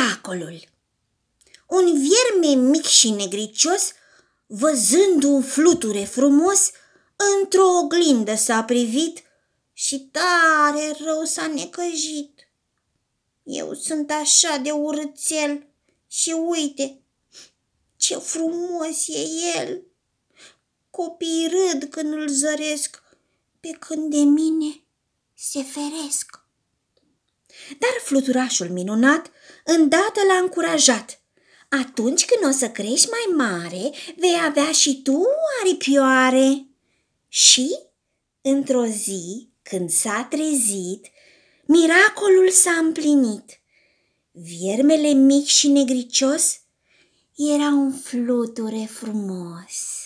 Miracolul Un vierme mic și negricios, văzând un fluture frumos, într-o oglindă s-a privit și tare rău s-a necăjit. Eu sunt așa de urățel și uite, ce frumos e el! Copiii râd când îl zăresc, pe când de mine se feresc. Dar fluturașul minunat îndată l-a încurajat. Atunci când o să crești mai mare, vei avea și tu aripioare. Și, într-o zi, când s-a trezit, miracolul s-a împlinit. Viermele mic și negricios era un fluture frumos.